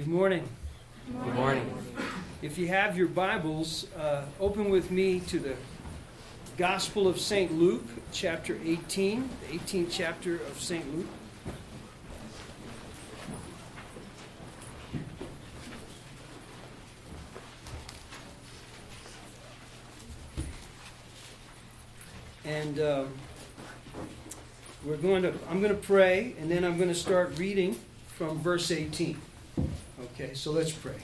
Good morning. Good morning. If you have your Bibles, uh, open with me to the Gospel of St. Luke, chapter 18, the 18th chapter of St. Luke. And um, we're going to, I'm going to pray, and then I'm going to start reading from verse 18. Okay, so let's pray.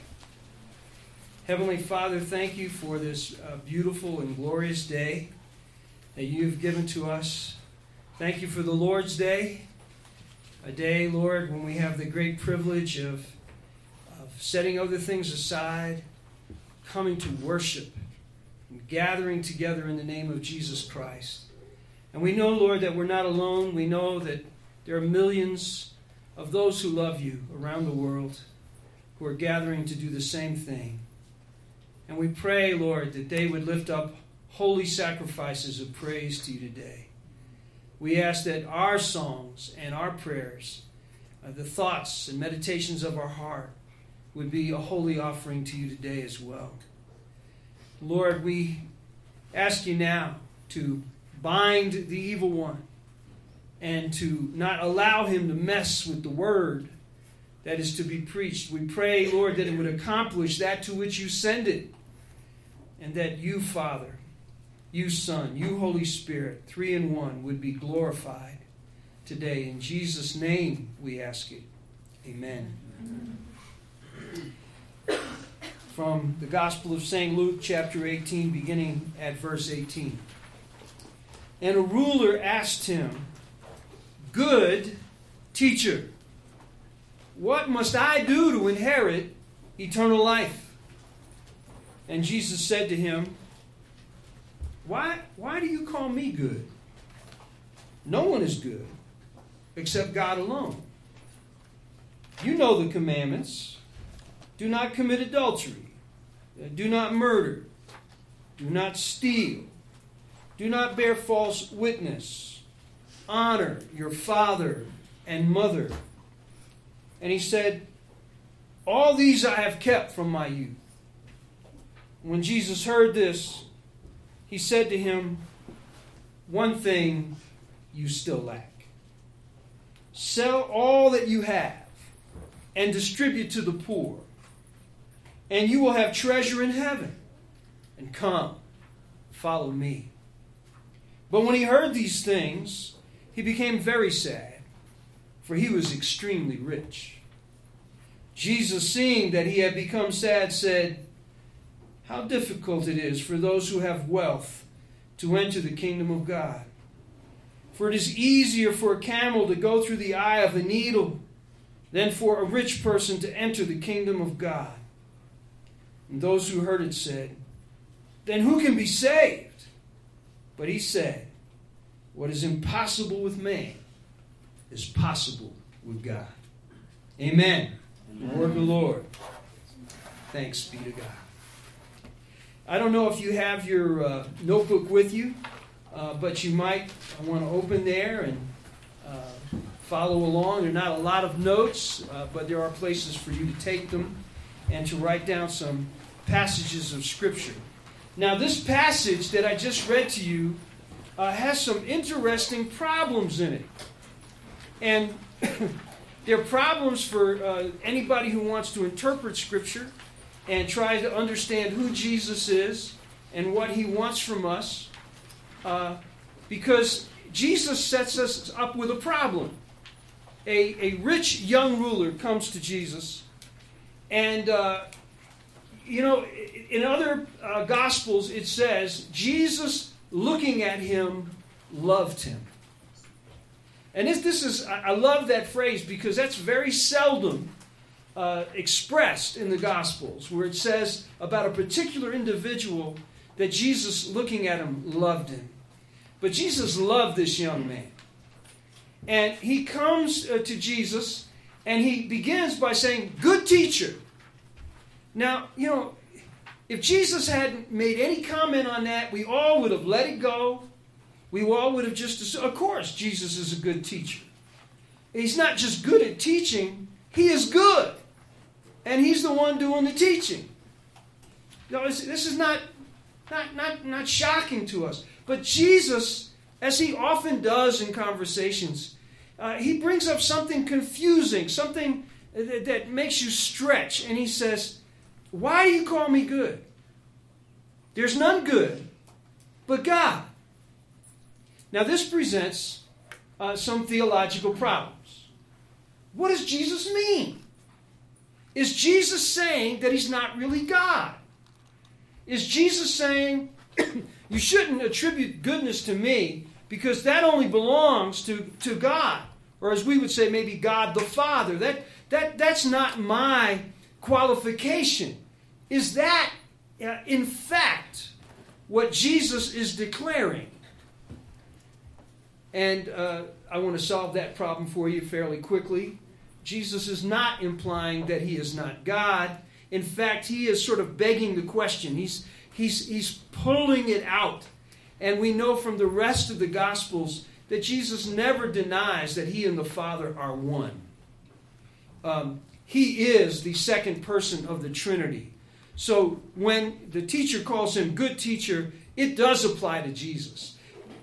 Heavenly Father, thank you for this uh, beautiful and glorious day that you've given to us. Thank you for the Lord's Day, a day, Lord, when we have the great privilege of, of setting other things aside, coming to worship, and gathering together in the name of Jesus Christ. And we know, Lord, that we're not alone. We know that there are millions of those who love you around the world who are gathering to do the same thing. And we pray, Lord, that they would lift up holy sacrifices of praise to you today. We ask that our songs and our prayers, uh, the thoughts and meditations of our heart, would be a holy offering to you today as well. Lord, we ask you now to bind the evil one and to not allow him to mess with the word that is to be preached. We pray, Lord, that it would accomplish that to which you send it. And that you, Father, you, Son, you, Holy Spirit, three in one, would be glorified today. In Jesus' name we ask it. Amen. From the Gospel of St. Luke, chapter 18, beginning at verse 18. And a ruler asked him, Good teacher, what must I do to inherit eternal life? And Jesus said to him, Why, why do you call me good? No one is good except God alone. You know the commandments do not commit adultery, do not murder, do not steal, do not bear false witness, honor your father and mother and he said, All these I have kept from my youth. When Jesus heard this, he said to him, One thing you still lack. Sell all that you have and distribute to the poor, and you will have treasure in heaven. And come, follow me. But when he heard these things, he became very sad for he was extremely rich. Jesus, seeing that he had become sad, said, How difficult it is for those who have wealth to enter the kingdom of God. For it is easier for a camel to go through the eye of a needle than for a rich person to enter the kingdom of God. And those who heard it said, Then who can be saved? But he said, What is impossible with man is possible with God. Amen. Amen. Word of the Lord. Thanks be to God. I don't know if you have your uh, notebook with you, uh, but you might want to open there and uh, follow along. There are not a lot of notes, uh, but there are places for you to take them and to write down some passages of Scripture. Now, this passage that I just read to you uh, has some interesting problems in it. And there are problems for uh, anybody who wants to interpret Scripture and try to understand who Jesus is and what he wants from us. Uh, because Jesus sets us up with a problem. A, a rich young ruler comes to Jesus, and uh, you know, in other uh, gospels it says Jesus, looking at him, loved him. And this, this is, I love that phrase because that's very seldom uh, expressed in the Gospels, where it says about a particular individual that Jesus, looking at him, loved him. But Jesus loved this young man. And he comes uh, to Jesus and he begins by saying, Good teacher. Now, you know, if Jesus hadn't made any comment on that, we all would have let it go we all would have just of course, Jesus is a good teacher. He's not just good at teaching, he is good. And he's the one doing the teaching. You know, this, this is not, not, not, not shocking to us. But Jesus, as he often does in conversations, uh, he brings up something confusing, something that, that makes you stretch. And he says, Why do you call me good? There's none good but God. Now, this presents uh, some theological problems. What does Jesus mean? Is Jesus saying that he's not really God? Is Jesus saying, you shouldn't attribute goodness to me because that only belongs to, to God? Or as we would say, maybe God the Father. That, that, that's not my qualification. Is that, uh, in fact, what Jesus is declaring? And uh, I want to solve that problem for you fairly quickly. Jesus is not implying that he is not God. In fact, he is sort of begging the question. He's, he's, he's pulling it out. And we know from the rest of the Gospels that Jesus never denies that he and the Father are one. Um, he is the second person of the Trinity. So when the teacher calls him good teacher, it does apply to Jesus.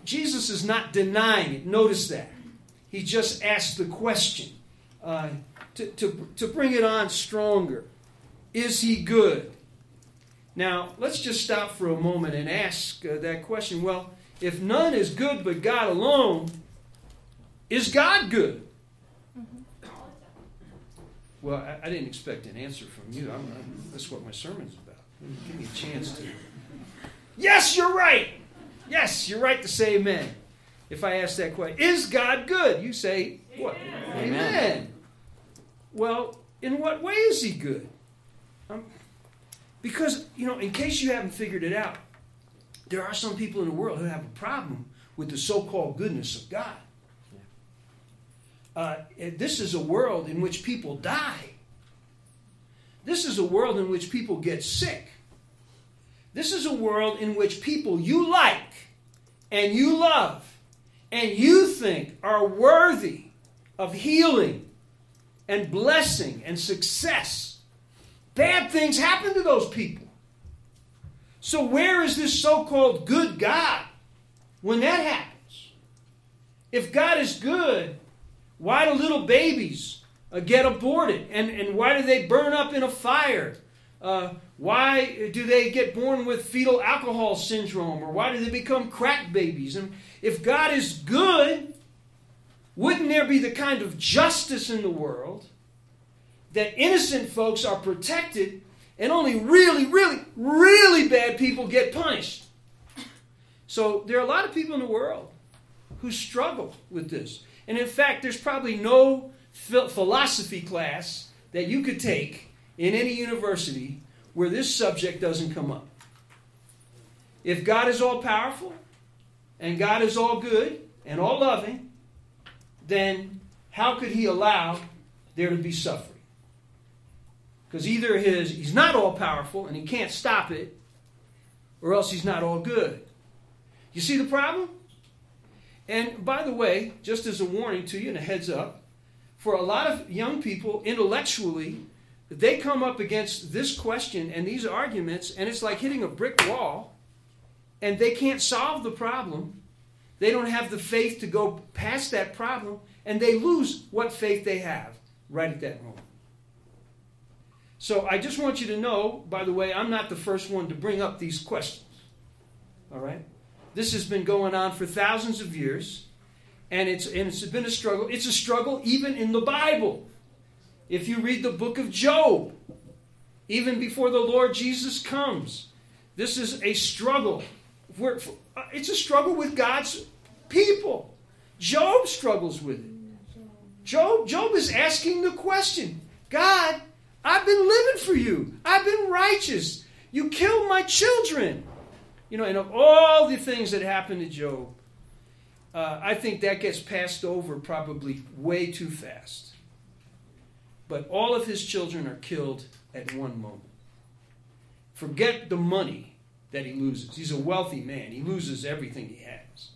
Jesus is not denying it. Notice that. He just asked the question uh, to, to, to bring it on stronger. Is he good? Now, let's just stop for a moment and ask uh, that question. Well, if none is good but God alone, is God good? Mm-hmm. Well, I, I, didn't expect an answer from you. I'm, I'm, that's what my sermon's about. Give me a chance to. Yes, you're right. Yes, you're right to say amen. If I ask that question, is God good? You say, what? Amen. amen. Well, in what way is he good? Um, because, you know, in case you haven't figured it out, there are some people in the world who have a problem with the so called goodness of God. Uh, this is a world in which people die. This is a world in which people get sick. This is a world in which people you like and you love and you think are worthy of healing and blessing and success. Bad things happen to those people. So, where is this so called good God when that happens? If God is good, why do little babies uh, get aborted? And, and why do they burn up in a fire? Uh, why do they get born with fetal alcohol syndrome? Or why do they become crack babies? And if God is good, wouldn't there be the kind of justice in the world that innocent folks are protected and only really, really, really bad people get punished? So there are a lot of people in the world who struggle with this. And in fact, there's probably no philosophy class that you could take in any university where this subject doesn't come up. If God is all powerful and God is all good and all loving, then how could he allow there to be suffering? Because either his, he's not all powerful and he can't stop it, or else he's not all good. You see the problem? And by the way, just as a warning to you and a heads up, for a lot of young people, intellectually, they come up against this question and these arguments, and it's like hitting a brick wall, and they can't solve the problem they don't have the faith to go past that problem, and they lose what faith they have right at that moment. So I just want you to know, by the way, I'm not the first one to bring up these questions. All right? This has been going on for thousands of years, and it's, and it's been a struggle. It's a struggle even in the Bible. If you read the book of Job, even before the Lord Jesus comes, this is a struggle. It's a struggle with God's people. Job struggles with it. Job, Job is asking the question God, I've been living for you. I've been righteous. You killed my children. You know, and of all the things that happened to Job, uh, I think that gets passed over probably way too fast. But all of his children are killed at one moment. Forget the money that he loses. He's a wealthy man, he loses everything he has.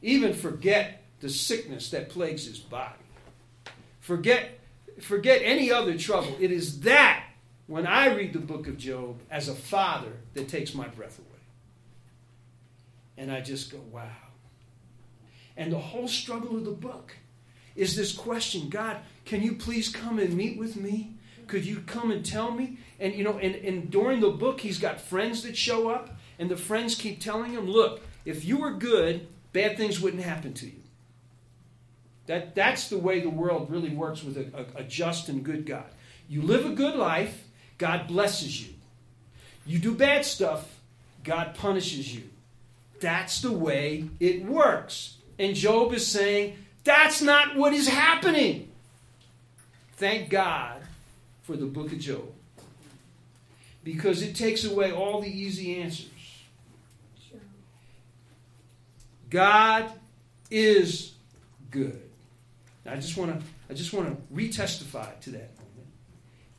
Even forget the sickness that plagues his body. Forget, forget any other trouble. It is that when I read the book of Job as a father that takes my breath away. And I just go, wow. And the whole struggle of the book is this question God, can you please come and meet with me? Could you come and tell me? And you know, and, and during the book, he's got friends that show up, and the friends keep telling him, look, if you were good, bad things wouldn't happen to you. That, that's the way the world really works with a, a, a just and good God. You live a good life, God blesses you. You do bad stuff, God punishes you. That's the way it works. And Job is saying, that's not what is happening. Thank God for the book of Job. Because it takes away all the easy answers. God is good. I just want to I just want to retestify to that moment.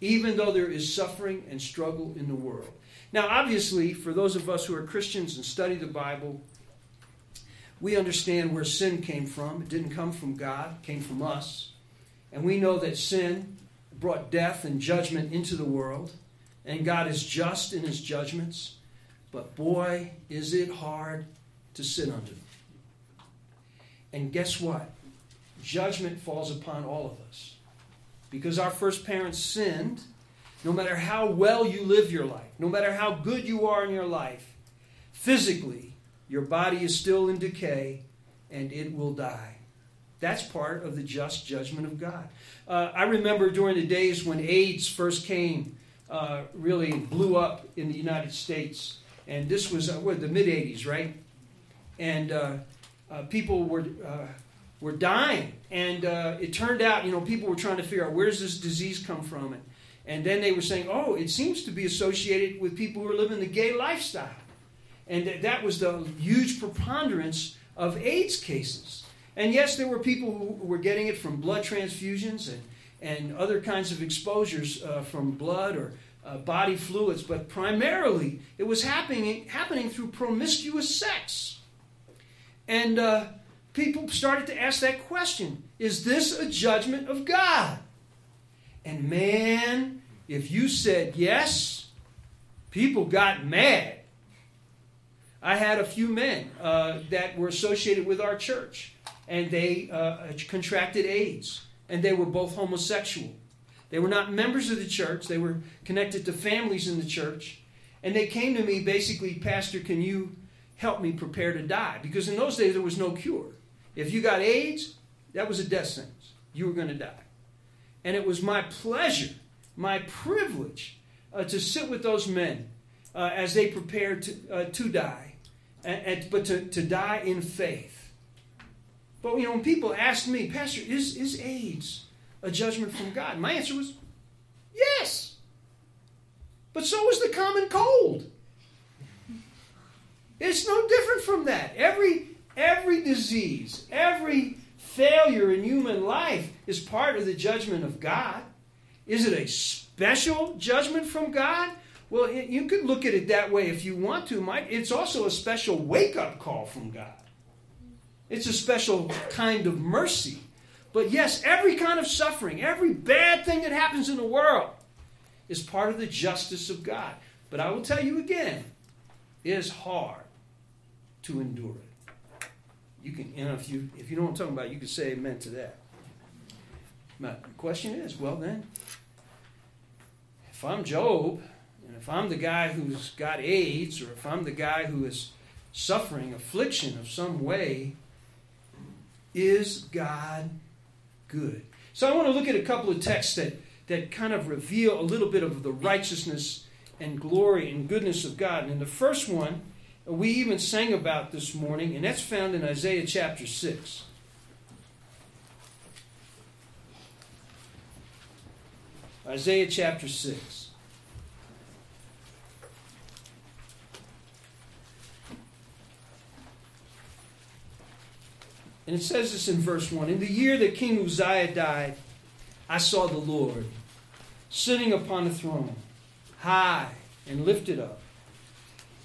Even though there is suffering and struggle in the world. Now, obviously, for those of us who are Christians and study the Bible, we understand where sin came from. It didn't come from God, it came from us. And we know that sin brought death and judgment into the world, and God is just in his judgments. But boy, is it hard to sit under. And guess what? Judgment falls upon all of us. Because our first parents sinned, no matter how well you live your life, no matter how good you are in your life, physically, your body is still in decay and it will die. That's part of the just judgment of God. Uh, I remember during the days when AIDS first came, uh, really blew up in the United States. And this was uh, what, the mid 80s, right? And uh, uh, people were, uh, were dying. And it turned out, you know, people were trying to figure out where does this disease come from. And, and then they were saying, oh, it seems to be associated with people who are living the gay lifestyle. And that was the huge preponderance of AIDS cases. And yes, there were people who were getting it from blood transfusions and, and other kinds of exposures uh, from blood or uh, body fluids, but primarily it was happening, happening through promiscuous sex. And uh, people started to ask that question Is this a judgment of God? And man, if you said yes, people got mad. I had a few men uh, that were associated with our church, and they uh, contracted AIDS, and they were both homosexual. They were not members of the church, they were connected to families in the church. And they came to me basically, Pastor, can you help me prepare to die? Because in those days there was no cure. If you got AIDS, that was a death sentence. You were going to die. And it was my pleasure, my privilege, uh, to sit with those men uh, as they prepared to, uh, to die and, and, but to, to die in faith. But you know, when people ask me, Pastor, is, is AIDS a judgment from God? My answer was yes. But so is the common cold. It's no different from that. Every every disease, every failure in human life is part of the judgment of God. Is it a special judgment from God? Well, you could look at it that way if you want to, Mike. It's also a special wake up call from God. It's a special kind of mercy. But yes, every kind of suffering, every bad thing that happens in the world is part of the justice of God. But I will tell you again, it is hard to endure it. You can, you know, if you if you know what I'm talking about, you can say amen to that. But the question is, well then, if I'm Job, and if I'm the guy who's got AIDS, or if I'm the guy who is suffering affliction of some way, is God good? So I want to look at a couple of texts that, that kind of reveal a little bit of the righteousness and glory and goodness of God. And the first one we even sang about this morning, and that's found in Isaiah chapter 6. Isaiah chapter 6. And it says this in verse 1 In the year that King Uzziah died, I saw the Lord sitting upon a throne, high and lifted up,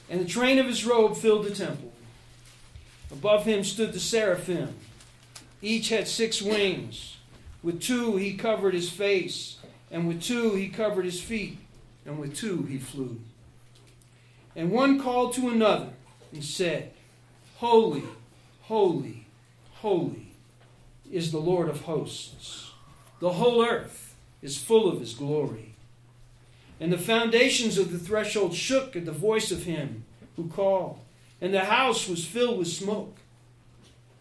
and the train of his robe filled the temple. Above him stood the seraphim. Each had six wings. With two he covered his face, and with two he covered his feet, and with two he flew. And one called to another and said, Holy, holy, holy is the Lord of hosts. The whole earth is full of his glory. And the foundations of the threshold shook at the voice of him who called, and the house was filled with smoke.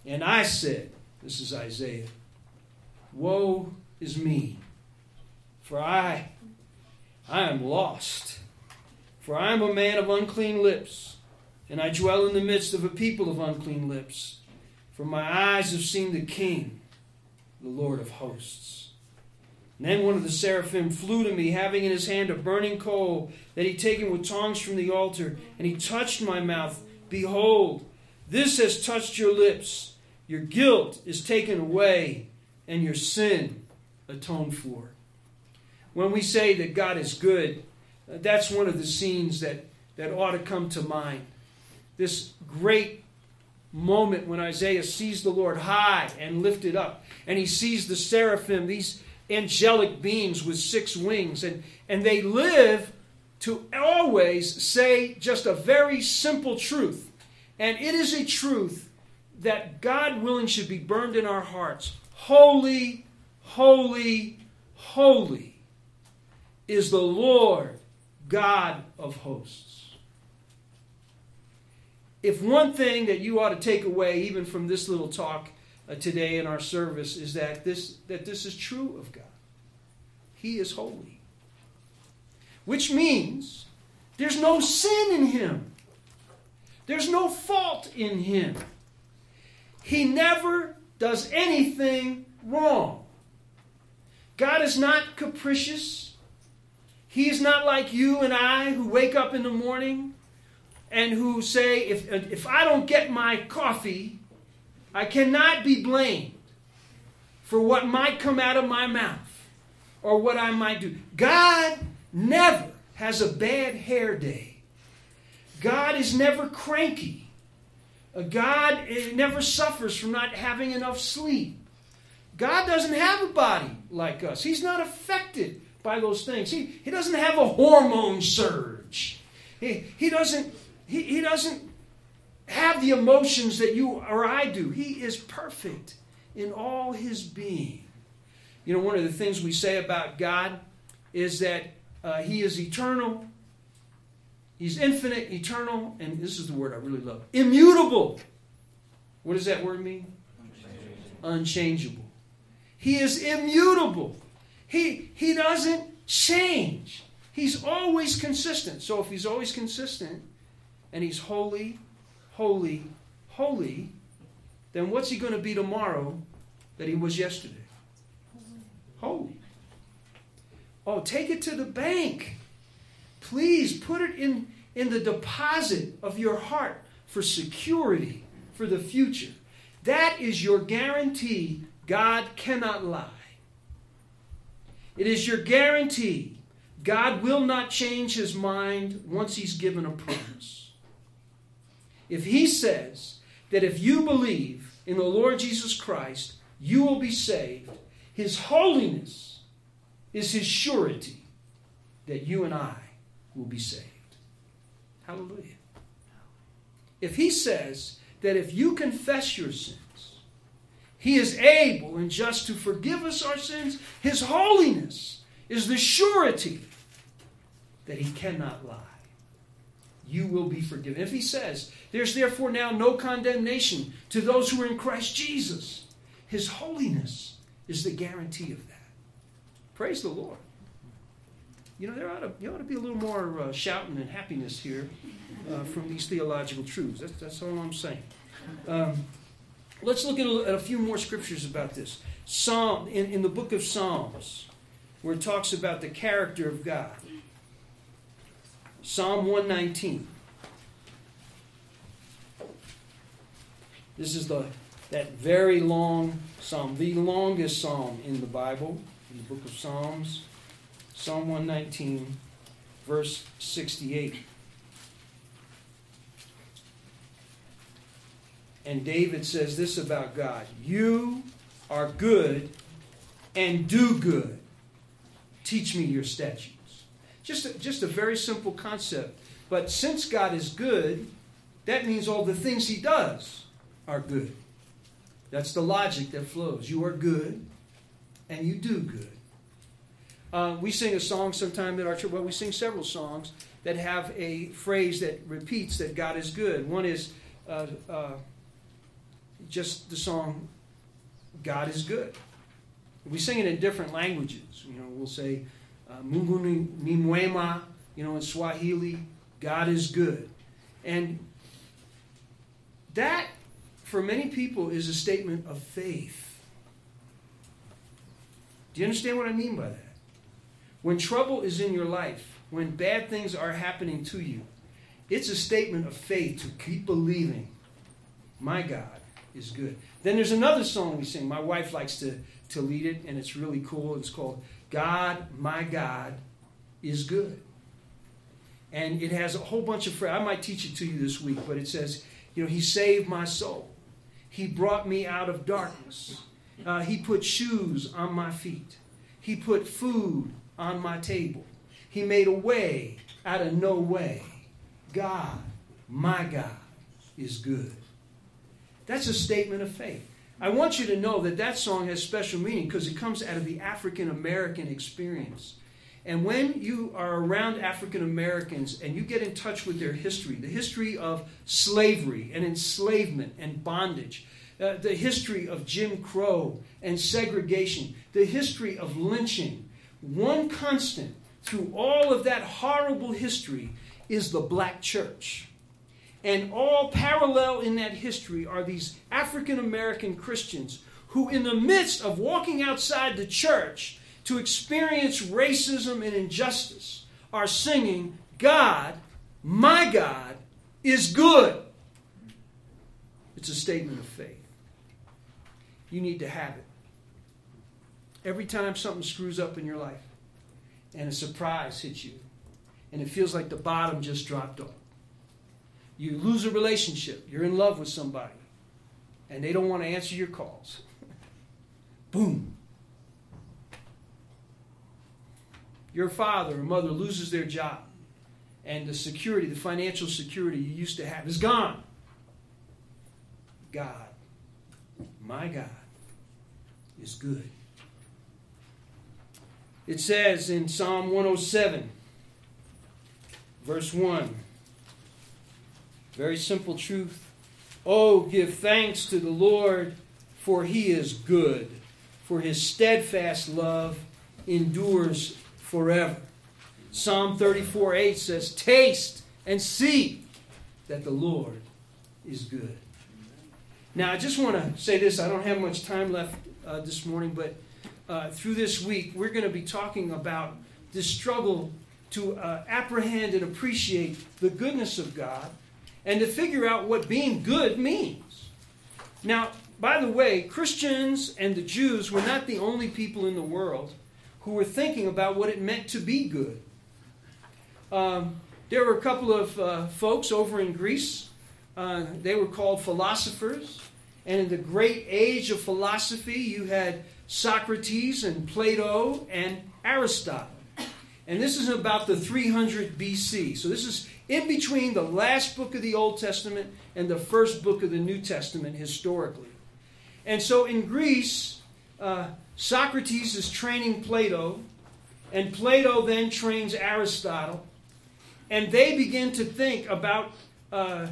And I said, This is Isaiah, Woe is me, for I, I am lost. For I am a man of unclean lips, and I dwell in the midst of a people of unclean lips. For my eyes have seen the King, the Lord of hosts. And then one of the seraphim flew to me, having in his hand a burning coal that he'd taken with tongs from the altar, and he touched my mouth. Behold, this has touched your lips. Your guilt is taken away, and your sin atoned for. When we say that God is good, uh, that's one of the scenes that, that ought to come to mind. This great moment when Isaiah sees the Lord high and lifted up, and he sees the seraphim, these angelic beings with six wings, and, and they live to always say just a very simple truth. And it is a truth that God willing should be burned in our hearts. Holy, holy, holy is the Lord God of hosts. If one thing that you ought to take away, even from this little talk, uh, today in our service is that this, that this is true of God. He is holy. Which means there's no sin in him, there's no fault in him. He never does anything wrong. God is not capricious. He is not like you and I who wake up in the morning and who say, if, if I don't get my coffee, I cannot be blamed for what might come out of my mouth or what I might do. God never has a bad hair day. God is never cranky. God eh, never suffers from not having enough sleep. God doesn't have a body like us. He's not affected by those things. He, he doesn't have a hormone surge. He, he doesn't he, he doesn't have the emotions that you or I do. He is perfect in all his being. You know, one of the things we say about God is that uh, he is eternal, he's infinite, eternal, and this is the word I really love immutable. What does that word mean? Unchangeable. Unchangeable. He is immutable. He, he doesn't change. He's always consistent. So if he's always consistent and he's holy holy, holy, then what's he going to be tomorrow that he was yesterday? Holy. Oh, take it to the bank. Please put it in, in the deposit of your heart for security for the future. That is your guarantee God cannot lie. It is your guarantee God will not change his mind once he's given a promise if he says that if you believe in the Lord Jesus Christ, you will be saved, his holiness is his surety that you and I will be saved. Hallelujah. If he says that if you confess your sins, he is able and just to forgive us our sins, his holiness is the surety that he cannot lie you will be forgiven. If he says, There's therefore now no condemnation to those who are in Christ Jesus, his holiness is the guarantee of that. Praise the Lord. You know, there ought to, ought to be a little more uh, shouting and happiness here uh, from these theological truths. That's, that's all I'm saying. Um, let's look at a, at a, few more scriptures about this. Psalm in, in the book of Psalms, where it talks about the character of God. Psalm 119. This is the that very long psalm, the longest psalm in the Bible, in the book of Psalms. Psalm 119, verse 68. And David says this about God You are good and do good. Teach me your statutes. Just a, just a very simple concept. But since God is good, that means all the things He does are good. That's the logic that flows. You are good, and you do good. Uh, we sing a song sometime at our church. Well, we sing several songs that have a phrase that repeats that God is good. One is uh, uh, just the song "God is good." We sing it in different languages. You know, we'll say uh, "Mungu ni mwema," you know, in Swahili. God is good, and that, for many people, is a statement of faith. Do you understand what I mean by that? When trouble is in your life, when bad things are happening to you, it's a statement of faith to keep believing my God is good. Then there's another song we sing. My wife likes to, to lead it, and it's really cool. It's called God, My God is Good. And it has a whole bunch of. I might teach it to you this week, but it says, you know, He saved my soul. He brought me out of darkness. Uh, he put shoes on my feet. He put food on my table. He made a way out of no way. God, my God, is good. That's a statement of faith. I want you to know that that song has special meaning because it comes out of the African American experience. And when you are around African Americans and you get in touch with their history, the history of slavery and enslavement and bondage, uh, the history of Jim Crow and segregation, the history of lynching, one constant through all of that horrible history is the black church. And all parallel in that history are these African American Christians who, in the midst of walking outside the church to experience racism and injustice, are singing, God, my God, is good. It's a statement of faith. You need to have it. Every time something screws up in your life and a surprise hits you and it feels like the bottom just dropped off, you lose a relationship, you're in love with somebody, and they don't want to answer your calls. Boom. Your father or mother loses their job, and the security, the financial security you used to have, is gone. God, my God, is good. It says in Psalm 107, verse 1, very simple truth. Oh, give thanks to the Lord, for he is good, for his steadfast love endures forever. Psalm 34 8 says, Taste and see that the Lord is good. Now, I just want to say this. I don't have much time left uh, this morning, but uh, through this week, we're going to be talking about this struggle to uh, apprehend and appreciate the goodness of God and to figure out what being good means. Now, by the way, Christians and the Jews were not the only people in the world who were thinking about what it meant to be good. Um, there were a couple of uh, folks over in Greece. Uh, they were called philosophers. And in the great age of philosophy, you had Socrates and Plato and Aristotle. And this is about the 300 BC. So this is in between the last book of the Old Testament and the first book of the New Testament historically. And so in Greece, uh, Socrates is training Plato, and Plato then trains Aristotle, and they begin to think about uh,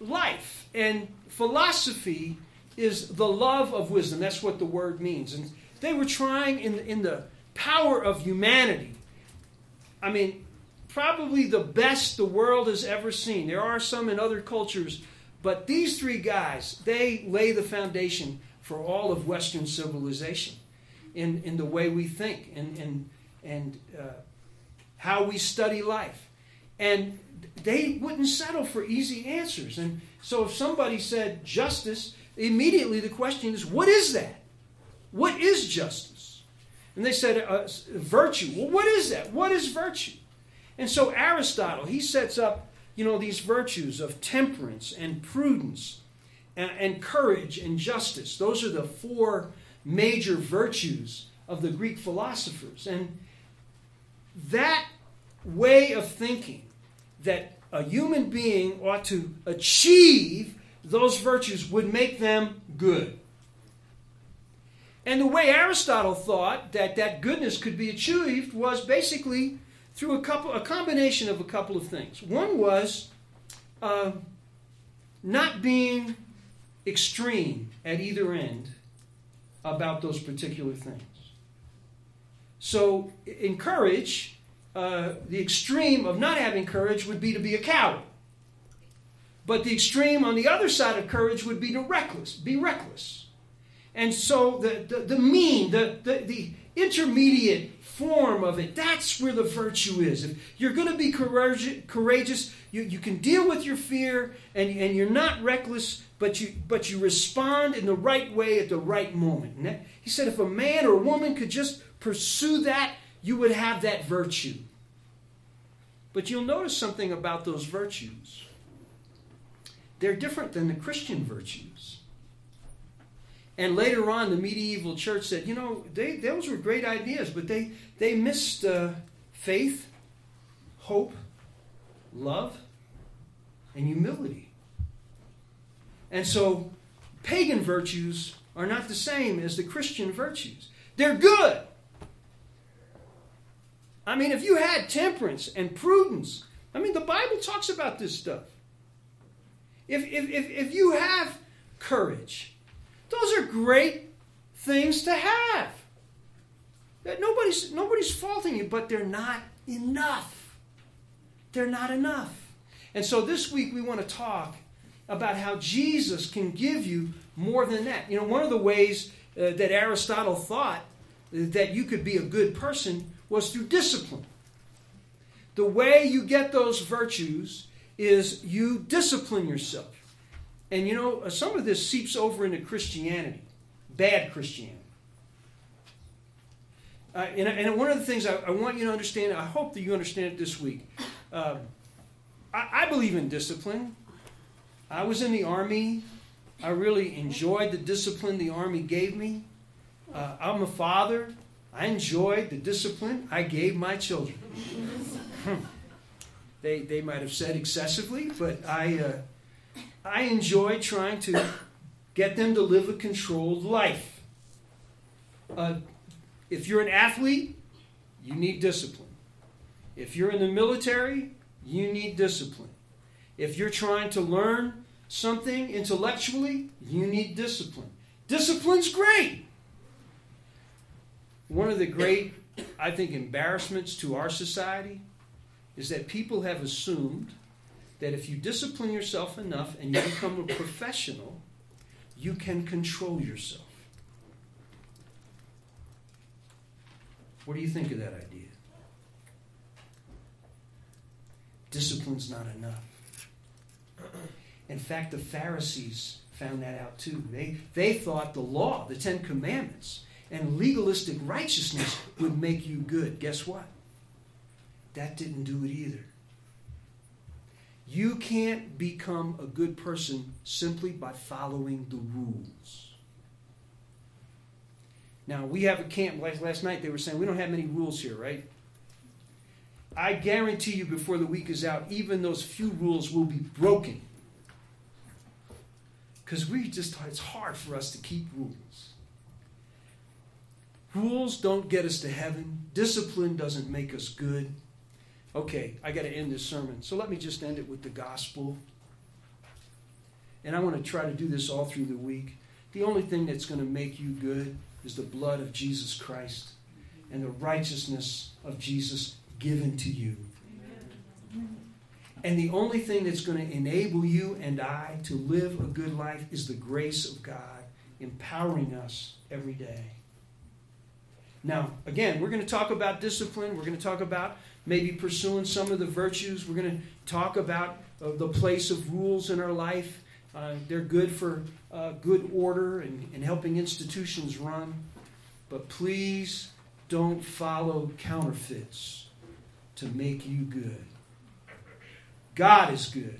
life and philosophy is the love of wisdom. That's what the word means. And they were trying in, in the power of humanity. I mean, probably the best the world has ever seen. There are some in other cultures, but these three guys, they lay the foundation for all of Western civilization in, in the way we think and, and, and uh, how we study life. And they wouldn't settle for easy answers. And so if somebody said justice, immediately the question is, what is that? What is justice? And they said, uh, virtue. Well, what is that? What is virtue? And so Aristotle, he sets up, you know, these virtues of temperance and prudence and, and courage and justice. Those are the four major virtues of the Greek philosophers. And that way of thinking that a human being ought to achieve those virtues would make them good. And the way Aristotle thought that that goodness could be achieved was basically through a couple, a combination of a couple of things. One was uh, not being extreme at either end about those particular things. So, in courage, uh, the extreme of not having courage would be to be a coward. But the extreme on the other side of courage would be to reckless, be reckless. And so the, the, the mean, the, the, the intermediate form of it, that's where the virtue is. If you're going to be courageous, you, you can deal with your fear and, and you're not reckless, but you, but you respond in the right way at the right moment. That, he said if a man or a woman could just pursue that, you would have that virtue. But you'll notice something about those virtues. They're different than the Christian virtues. And later on, the medieval church said, you know, they, those were great ideas, but they, they missed uh, faith, hope, love, and humility. And so, pagan virtues are not the same as the Christian virtues. They're good. I mean, if you had temperance and prudence, I mean, the Bible talks about this stuff. If, if, if, if you have courage, those are great things to have. Nobody's, nobody's faulting you, but they're not enough. They're not enough. And so this week we want to talk about how Jesus can give you more than that. You know, one of the ways uh, that Aristotle thought that you could be a good person was through discipline. The way you get those virtues is you discipline yourself. And you know, some of this seeps over into Christianity, bad Christianity. Uh, and, and, one of the things I, I, want you to understand, I hope that you understand it this week. Um, I, I believe in discipline. I was in the Army. I really enjoyed the discipline the Army gave me. Uh, I'm a father. I enjoyed the discipline I gave my children. they, they might have said excessively, but I, uh, I enjoy trying to get them to live a controlled life. Uh, if you're an athlete, you need discipline. If you're in the military, you need discipline. If you're trying to learn something intellectually, you need discipline. Discipline's great. One of the great, I think, embarrassments to our society is that people have assumed that if you discipline yourself enough and you become a professional, you can control yourself. What do you think of that idea? Discipline's not enough. In fact, the Pharisees found that out too. They, they thought the law, the Ten Commandments, and legalistic righteousness would make you good. Guess what? That didn't do it either. You can't become a good person simply by following the rules. Now, we have a camp. Last, last night they were saying we don't have many rules here, right? I guarantee you before the week is out, even those few rules will be broken. Because we just, it's hard for us to keep rules. Rules don't get us to heaven, discipline doesn't make us good. Okay, I got to end this sermon. So let me just end it with the gospel. And I want to try to do this all through the week. The only thing that's going to make you good is the blood of Jesus Christ and the righteousness of Jesus given to you. And the only thing that's going to enable you and I to live a good life is the grace of God empowering us every day. Now, again, we're going to talk about discipline. We're going to talk about maybe pursuing some of the virtues. We're going to talk about uh, the place of rules in our life. Uh, they're good for uh, good order and, and helping institutions run. But please don't follow counterfeits to make you good. God is good.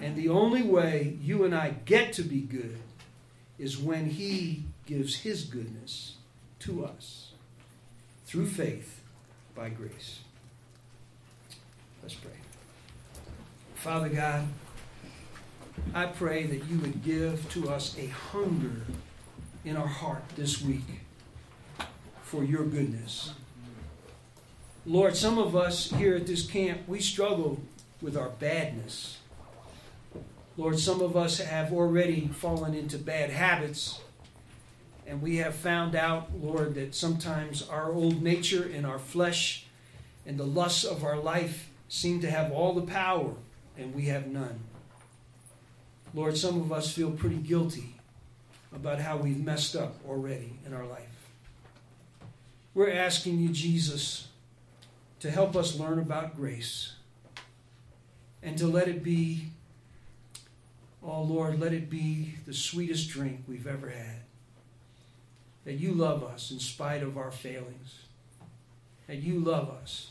And the only way you and I get to be good is when He gives His goodness to us through faith by grace. Let's pray. Father God, I pray that you would give to us a hunger in our heart this week for your goodness. Lord, some of us here at this camp, we struggle with our badness. Lord, some of us have already fallen into bad habits and we have found out, Lord, that sometimes our old nature and our flesh and the lusts of our life seem to have all the power, and we have none. Lord, some of us feel pretty guilty about how we've messed up already in our life. We're asking you, Jesus, to help us learn about grace and to let it be, oh Lord, let it be the sweetest drink we've ever had. That you love us in spite of our failings. That you love us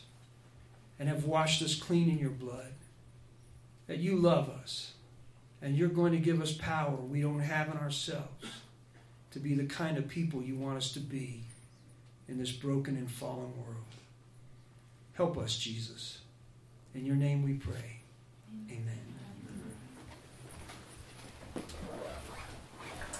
and have washed us clean in your blood. That you love us and you're going to give us power we don't have in ourselves to be the kind of people you want us to be in this broken and fallen world. Help us, Jesus. In your name we pray. Amen.